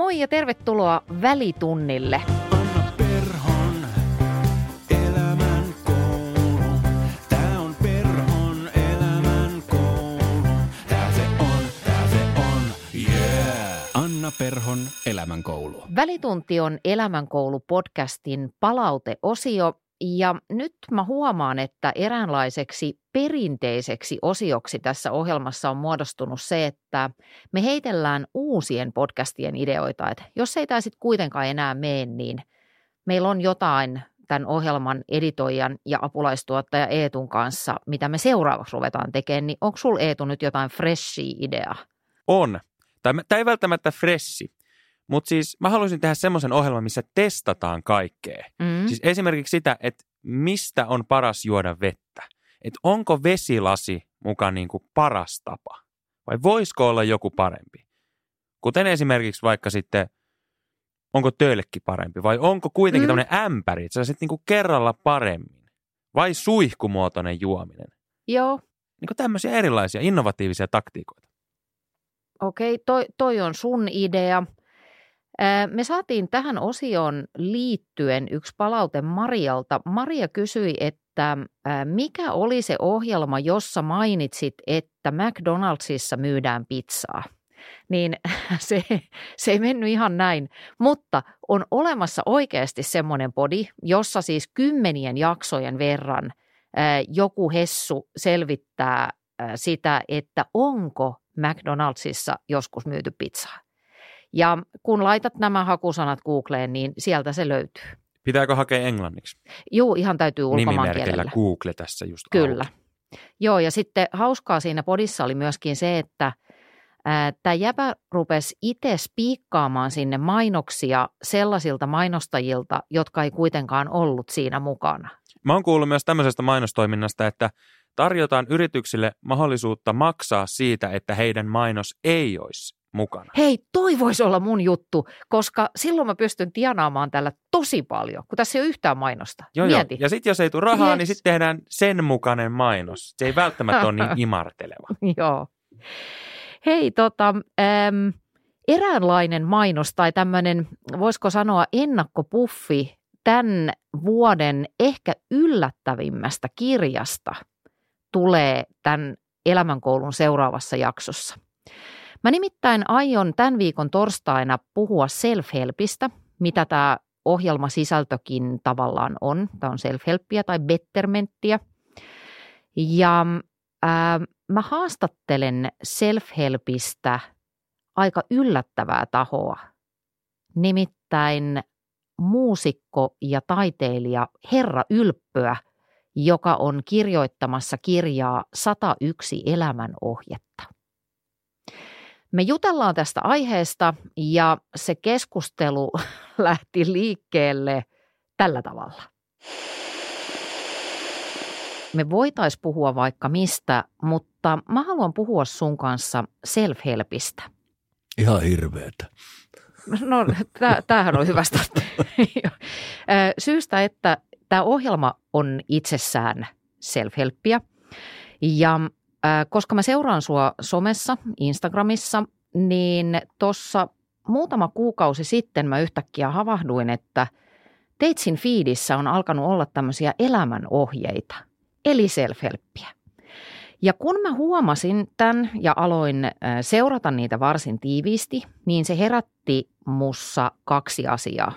Moi ja tervetuloa välitunnille. Anna Perhon elämän koulu. Tää on Perhon elämän koulu. Tää se on, tää se on, yeah. Anna Perhon elämän koulu. Välitunti on Elämänkoulu-podcastin palauteosio ja nyt mä huomaan, että eräänlaiseksi perinteiseksi osioksi tässä ohjelmassa on muodostunut se, että me heitellään uusien podcastien ideoita. Että jos ei tämä sitten kuitenkaan enää mene, niin meillä on jotain tämän ohjelman editoijan ja apulaistuottaja Eetun kanssa, mitä me seuraavaksi ruvetaan tekemään, niin onko sulla Eetu nyt jotain freshia ideaa? On. Tämä ei välttämättä fressi, mutta siis mä haluaisin tehdä semmoisen ohjelman, missä testataan kaikkea. Mm. Siis esimerkiksi sitä, että mistä on paras juoda vettä. Että onko vesilasi mukaan niin kuin paras tapa vai voisiko olla joku parempi. Kuten esimerkiksi vaikka sitten, onko töillekin parempi vai onko kuitenkin Mm. mm. tämmöinen ämpäri, että sä niin kuin kerralla paremmin. Vai suihkumuotoinen juominen. Joo, Niin kuin tämmöisiä erilaisia innovatiivisia taktiikoita. Okei, toi, toi on sun idea. Me saatiin tähän osioon liittyen yksi palaute Marialta. Maria kysyi, että mikä oli se ohjelma, jossa mainitsit, että McDonaldsissa myydään pizzaa. Niin se, se ei mennyt ihan näin, mutta on olemassa oikeasti semmoinen podi, jossa siis kymmenien jaksojen verran joku hessu selvittää ää, sitä, että onko McDonaldsissa joskus myyty pizzaa. Ja kun laitat nämä hakusanat Googleen, niin sieltä se löytyy. Pitääkö hakea englanniksi? Juu, ihan täytyy ulkomaankielellä. Google tässä just Kyllä. auki. Joo, ja sitten hauskaa siinä podissa oli myöskin se, että tämä jäbä rupesi itse spiikkaamaan sinne mainoksia sellaisilta mainostajilta, jotka ei kuitenkaan ollut siinä mukana. Mä oon kuullut myös tämmöisestä mainostoiminnasta, että tarjotaan yrityksille mahdollisuutta maksaa siitä, että heidän mainos ei olisi mukana. Hei, toi voisi olla mun juttu, koska silloin mä pystyn tienaamaan tällä tosi paljon, kun tässä ei ole yhtään mainosta. Joo, joo. Mieti. Ja sitten jos ei tule rahaa, Yes. niin sitten tehdään sen mukainen mainos. Se ei välttämättä ole niin imarteleva. Joo. Hei, tota, äm, eräänlainen mainos tai tämmöinen, voisiko sanoa ennakkopuffi tämän vuoden ehkä yllättävimmästä kirjasta tulee tämän elämänkoulun seuraavassa jaksossa. Mä nimittäin aion tämän viikon torstaina puhua self-helpistä, mitä tämä ohjelma sisältökin tavallaan on. Tämä on self-helppiä tai bettermenttiä. Ja ää, mä haastattelen self-helpistä aika yllättävää tahoa, nimittäin muusikko ja taiteilija Herra Ylppöä, joka on kirjoittamassa kirjaa 101 elämänohjetta. Me jutellaan tästä aiheesta ja se keskustelu lähti liikkeelle tällä tavalla. Me voitais puhua vaikka mistä, mutta mä haluan puhua sun kanssa self-helpistä. Ihan hirveetä. No, tää- tämähän on hyvä startti. Syystä, että tämä ohjelma on itsessään self-helppiä. Ja koska mä seuraan sua somessa, Instagramissa, niin tuossa muutama kuukausi sitten mä yhtäkkiä havahduin, että Teitsin fiidissä on alkanut olla tämmöisiä elämänohjeita, eli self-helppiä. Ja kun mä huomasin tämän ja aloin seurata niitä varsin tiiviisti, niin se herätti mussa kaksi asiaa.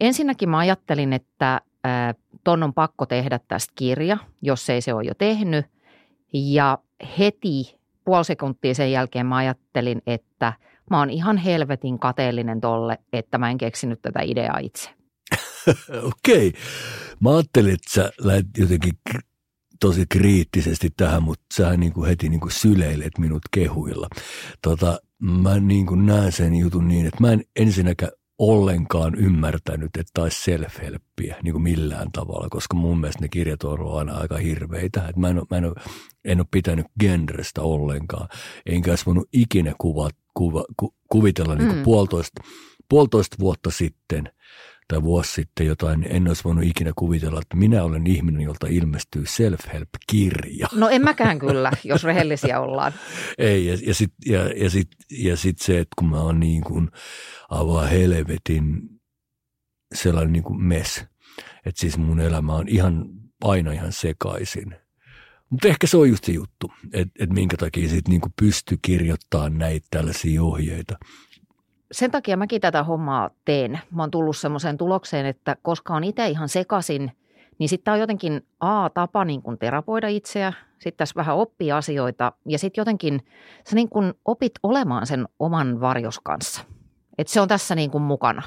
Ensinnäkin mä ajattelin, että ton on pakko tehdä tästä kirja, jos ei se ole jo tehnyt. Ja heti puoli sekuntia sen jälkeen mä ajattelin, että mä oon ihan helvetin kateellinen tolle, että mä en keksinyt tätä ideaa itse. Okei. Mä ajattelin, että sä lähdet jotenkin tosi kriittisesti tähän, mutta sä niin kuin heti niin kuin syleilet minut kehuilla. Tota, mä niin kuin näen sen jutun niin, että mä en ensinnäkään ollenkaan ymmärtänyt, että taisi self-helppiä niin kuin millään tavalla, koska mun mielestä ne kirjat on ollut aina aika hirveitä. Et mä en ole, mä en ole, en ole pitänyt genrestä ollenkaan, enkä olisi voinut ikinä kuva, kuva, ku, kuvitella niin kuin Mm. puolitoista, puolitoista vuotta sitten tai vuosi sitten jotain, en olisi voinut ikinä kuvitella, että minä olen ihminen, jolta ilmestyy self-help-kirja. No en mäkään kyllä, jos rehellisiä ollaan. Ei, ja, ja sitten ja, ja sit, ja sit se, että kun mä oon niin kuin avaa helvetin sellainen niin kuin mes, että siis mun elämä on ihan aina ihan sekaisin. Mutta ehkä se on just se juttu, että et minkä takia sit niinku pystyy kirjoittamaan näitä tällaisia ohjeita. Sen takia mäkin tätä hommaa teen. Mä oon tullut semmoiseen tulokseen, että koska on itse ihan sekasin, niin sitten on jotenkin A, tapa niin kuin terapoida itseä, sitten tässä vähän oppii asioita ja sitten jotenkin sä niin kuin opit olemaan sen oman varjos kanssa. Että se on tässä niin kuin mukana.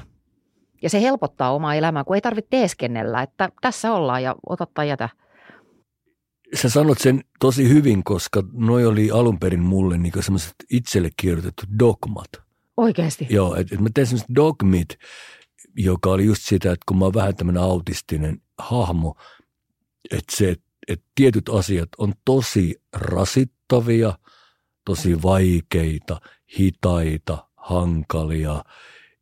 Ja se helpottaa omaa elämää, kun ei tarvitse teeskennellä, että tässä ollaan ja ota tai jätä. Sä sanot sen tosi hyvin, koska noi oli alun perin mulle niinku semmoiset itselle kirjoitetut dogmat. Oikeasti. Joo, että et mä tein semmoiset dogmit, joka oli just sitä, että kun mä oon vähän tämmöinen autistinen hahmo, että se, että tietyt asiat on tosi rasittavia, tosi vaikeita, hitaita, hankalia.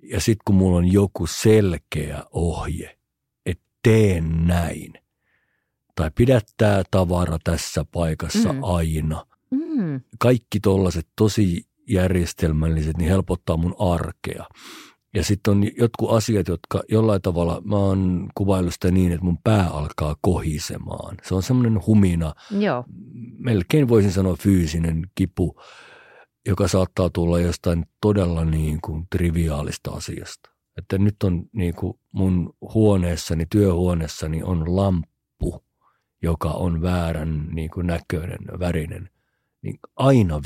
Ja sitten kun mulla on joku selkeä ohje, että teen näin, tai pidä tämä tavara tässä paikassa Mm. mm. aina. Mm. Kaikki tollaset tosi järjestelmälliset, niin helpottaa mun arkea. Ja sitten on jotkut asiat, jotka jollain tavalla, mä oon kuvaillut sitä niin, että mun pää alkaa kohisemaan. Se on semmoinen humina, Joo. melkein voisin sanoa fyysinen kipu, joka saattaa tulla jostain todella niin kuin triviaalista asiasta. Että nyt on niin kuin mun huoneessani, työhuoneessani on lamppu, joka on väärän niin kuin näköinen, värinen. Niin aina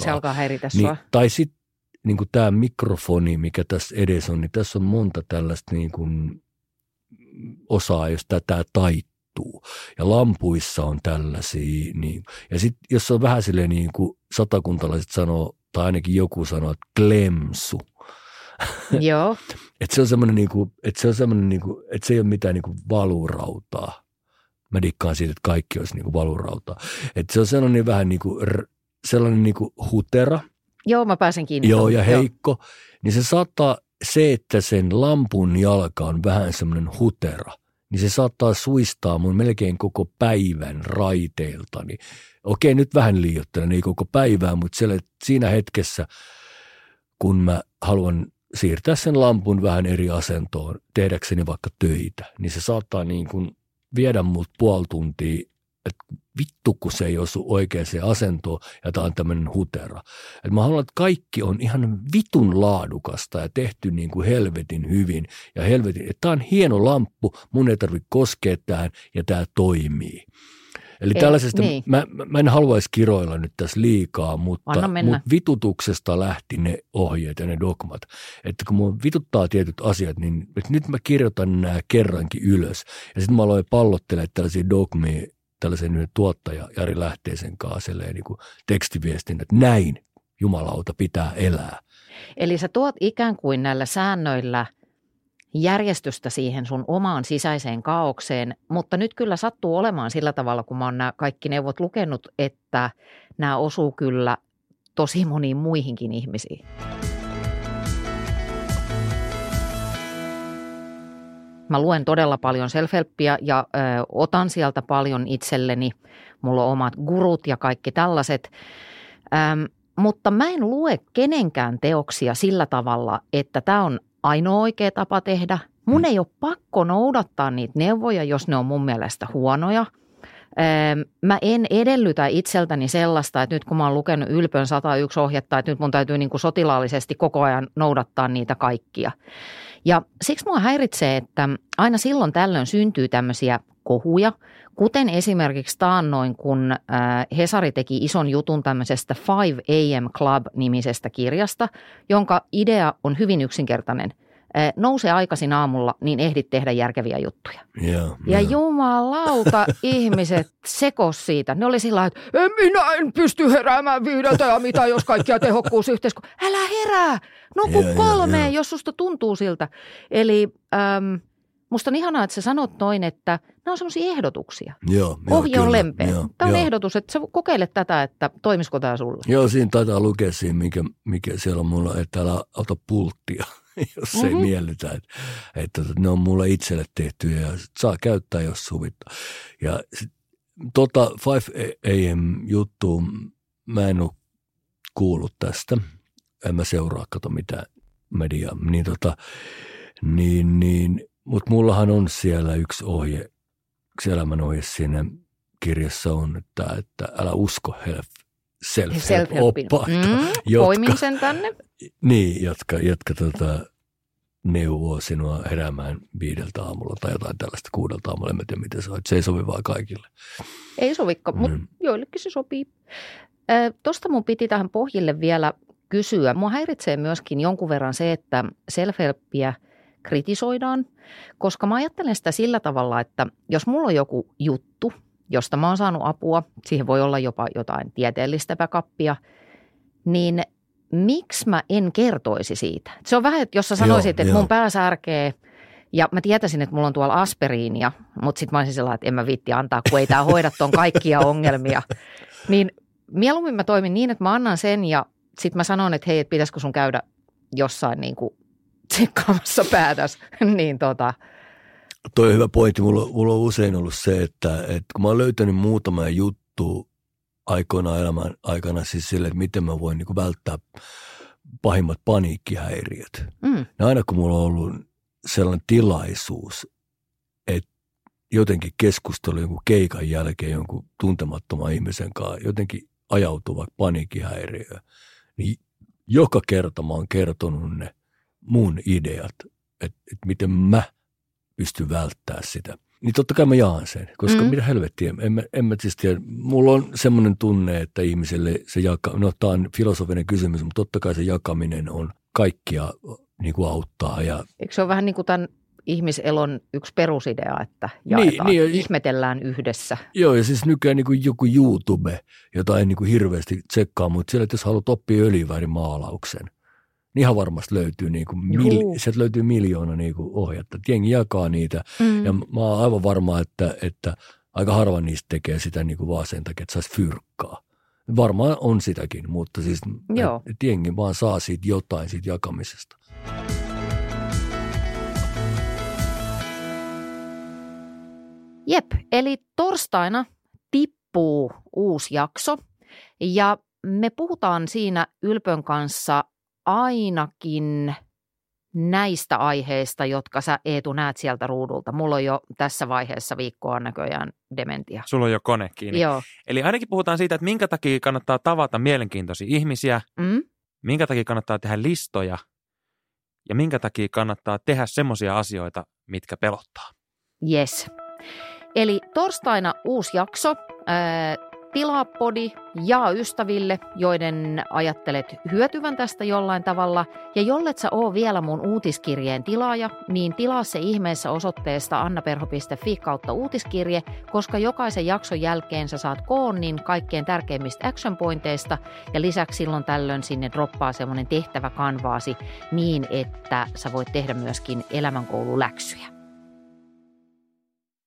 vituttaa. Se alkaa häiritä Niin, sua. tai sitten niin tämä mikrofoni, mikä tässä edessä on, niin tässä on monta tällaista niin kuin osaa, jos tämä taittuu. Ja lampuissa on tällaisia. Niin, ja sitten jos on vähän silleen niin kuin satakuntalaiset sanoo, tai ainakin joku sanoo, että klemsu. Joo. Että se on semmoinen, niin kuin, että se on semmoinen, niin kuin, että se ei ole mitään niin kuin valurautaa. Mä dikkaan siitä, että kaikki olisi niin kuin valurautaa. Että se on sellainen vähän niin kuin, r- sellainen niin kuin hutera, Joo, mä pääsen kiinni. Joo, ja heikko, niin se saattaa, se, että sen lampun jalka on vähän semmoinen hutera, niin se saattaa suistaa mun melkein koko päivän raiteiltani. Okei, nyt vähän liioittelen, ei koko päivää, mutta siellä, siinä hetkessä, kun mä haluan siirtää sen lampun vähän eri asentoon, tehdäkseni vaikka töitä, niin se saattaa niin kuin viedä mut puoli tuntia, että vittu kun se ei osu oikeaan asentoon ja tämä on tämmöinen hutera. Et mä haluan, että kaikki on ihan vitun laadukasta ja tehty niin kuin helvetin hyvin. Ja helvetin, että tämä on hieno lamppu, mun ei tarvitse koskea tähän ja tämä toimii. Eli Ei, tällaisesta, niin. mä, mä- en haluaisi kiroilla nyt tässä liikaa, mutta, mutta vitutuksesta lähti ne ohjeet ja ne dogmat. Että kun mua vituttaa tietyt asiat, niin nyt mä kirjoitan nämä kerrankin ylös. Ja sitten mä aloin pallottelemaan tällaisia dogmia tällaisen tuottaja Jari Lähteisen kanssa niin kuin tekstiviestin, että näin jumalauta pitää elää. Eli sä tuot ikään kuin näillä säännöillä järjestystä siihen sun omaan sisäiseen kaaukseen, mutta nyt kyllä sattuu olemaan sillä tavalla, kun mä oon nämä kaikki neuvot lukenut, että nämä osuu kyllä tosi moniin muihinkin ihmisiin. Mä luen todella paljon self ja ö, otan sieltä paljon itselleni. Mulla on omat gurut ja kaikki tällaiset. Öm, mutta mä en lue kenenkään teoksia sillä tavalla, että tämä on ainoa oikea tapa tehdä. Mun ei ole pakko noudattaa niitä neuvoja, jos ne on mun mielestä huonoja. Mä en edellytä itseltäni sellaista, että nyt kun mä oon lukenut Ylpön 101 ohjetta, että nyt mun täytyy niin kuin sotilaallisesti koko ajan noudattaa niitä kaikkia. Ja siksi mua häiritsee, että aina silloin tällöin syntyy tämmöisiä kohuja, kuten esimerkiksi taannoin, kun äh, Hesari teki ison jutun tämmöisestä 5 AM Club-nimisestä kirjasta, jonka idea on hyvin yksinkertainen. Nouse aikaisin aamulla, niin ehdit tehdä järkeviä juttuja. Ja, Ja jumalauta ihmiset sekos siitä. Ne oli sillä että en minä en pysty heräämään viideltä ja mitä jos kaikkia tehokkuusyhteiskunta. Älä herää, nuku Joo, joo, kolmeen, joo. jos susta tuntuu siltä. Eli äm, musta on ihanaa, että sä sanot noin, että nämä on semmoisia ehdotuksia. joo, Ohje on lempeä. Joo, Tämä on joo. ehdotus, että sä kokeilet tätä, että toimisiko tämä sulla. Joo, siinä taitaa lukea siinä, mikä, mikä siellä on mulla, että älä ota pulttia. jos mm-hmm. ei miellytä. Että, että ne on mulle itselle tehtyjä ja saa käyttää, jos huvittaa. Ja sit, tota 5 AM juttu mä en ole kuullut tästä. En mä seuraa, kato mitä mediaa. Niin tota, niin, niin, mutta mullahan on siellä yksi ohje, yksi elämän ohje siinä kirjassa on, että, että älä usko Self-helpin. Self-help-oppaita, Mm, jotka, poimin sen tänne. niin, jotka, jotka tota, neuvoo sinua heräämään viideltä aamulla tai jotain tällaista kuudelta aamulla. En mä tiedä, miten se on. Se ei sovi vaan kaikille. Ei sovikka, mutta Mm. joillekin se sopii. Tuosta mun piti tähän pohjille vielä kysyä. Mua häiritsee myöskin jonkun verran se, että self-helppiä kritisoidaan, koska mä ajattelen sitä sillä tavalla, että jos mulla on joku juttu, josta mä oon saanut apua, siihen voi olla jopa jotain tieteellistä backuppia, niin miksi mä en kertoisi siitä? Se on vähän, että jos sä sanoisit, Joo, että joo. mun pää särkee ja mä tietäisin, että mulla on tuolla aspiriinia, mutta sitten mä olisin sellainen, että en mä viitti antaa, kun ei tämä hoida ton kaikkia ongelmia. Niin mieluummin mä toimin niin, että mä annan sen ja sitten mä sanon, että hei, että pitäisikö sun käydä jossain niin kuin tsekkaamassa päätäs. niin tota, Toi on hyvä pointti. Mulla, mulla on usein ollut se, että, että kun mä oon löytänyt muutama juttu aikoinaan elämän aikana, siis sille, että miten mä voin niin välttää pahimmat paniikkihäiriöt. mm, Ja aina kun mulla on ollut sellainen tilaisuus, että jotenkin keskustelu jonkun keikan jälkeen jonkun tuntemattoman ihmisen kanssa jotenkin ajautuva paniikkihäiriö, niin joka kerta mä oon kertonut ne mun ideat, että, että miten mä pystyn välttämään sitä. Niin totta kai mä jaan sen, koska Mm. mitä helvettiä, en mä, en mä siis tiedä. Mulla on semmoinen tunne, että ihmiselle se jakaa, no tämä on filosofinen kysymys, mutta totta kai se jakaminen on kaikkia niin kuin auttaa ja eikö se ole vähän niin kuin tämän ihmiselon yksi perusidea, että jaetaan, niin, ja- ihmetellään yhdessä. Joo, ja siis nykyään niin kuin joku YouTube, jota en niin kuin hirveästi tsekkaa, mutta siellä, että jos haluat oppia öljyvärimaalauksen, niin ihan varmasti löytyy, niin kuin mil, sieltä löytyy miljoona niin kuin ohjetta. Et Jengi jakaa niitä, Mm. ja mä oon aivan varma, että, että aika harva niistä tekee sitä niin kuin vaan sen takia, että saisi fyrkkaa. Varmaan on sitäkin, mutta siis Joo. et, et jengi vaan saa siitä jotain siitä jakamisesta. Jep, eli torstaina tippuu uusi jakso ja me puhutaan siinä Ylpön kanssa ainakin näistä aiheista, jotka sä Eetu näet sieltä ruudulta. Mulla on jo tässä vaiheessa viikkoa näköjään dementia. Sulla on jo kone kiinni. Joo. Eli ainakin puhutaan siitä, että minkä takia kannattaa tavata mielenkiintoisia ihmisiä, Mm? minkä takia kannattaa tehdä listoja ja minkä takia kannattaa tehdä semmoisia asioita, mitkä pelottaa. Yes. Eli torstaina uusi jakso. Tilaa podi, jaa ystäville, joiden ajattelet hyötyvän tästä jollain tavalla. Ja jollet sä oo vielä mun uutiskirjeen tilaaja, niin tilaa se ihmeessä osoitteesta annaperho.fi kautta uutiskirje, koska jokaisen jakson jälkeen sä saat koonnin kaikkein tärkeimmistä action pointeista ja lisäksi silloin tällöin sinne droppaa semmoinen tehtävä kanvaasi niin, että sä voit tehdä myöskin elämänkoululäksyjä.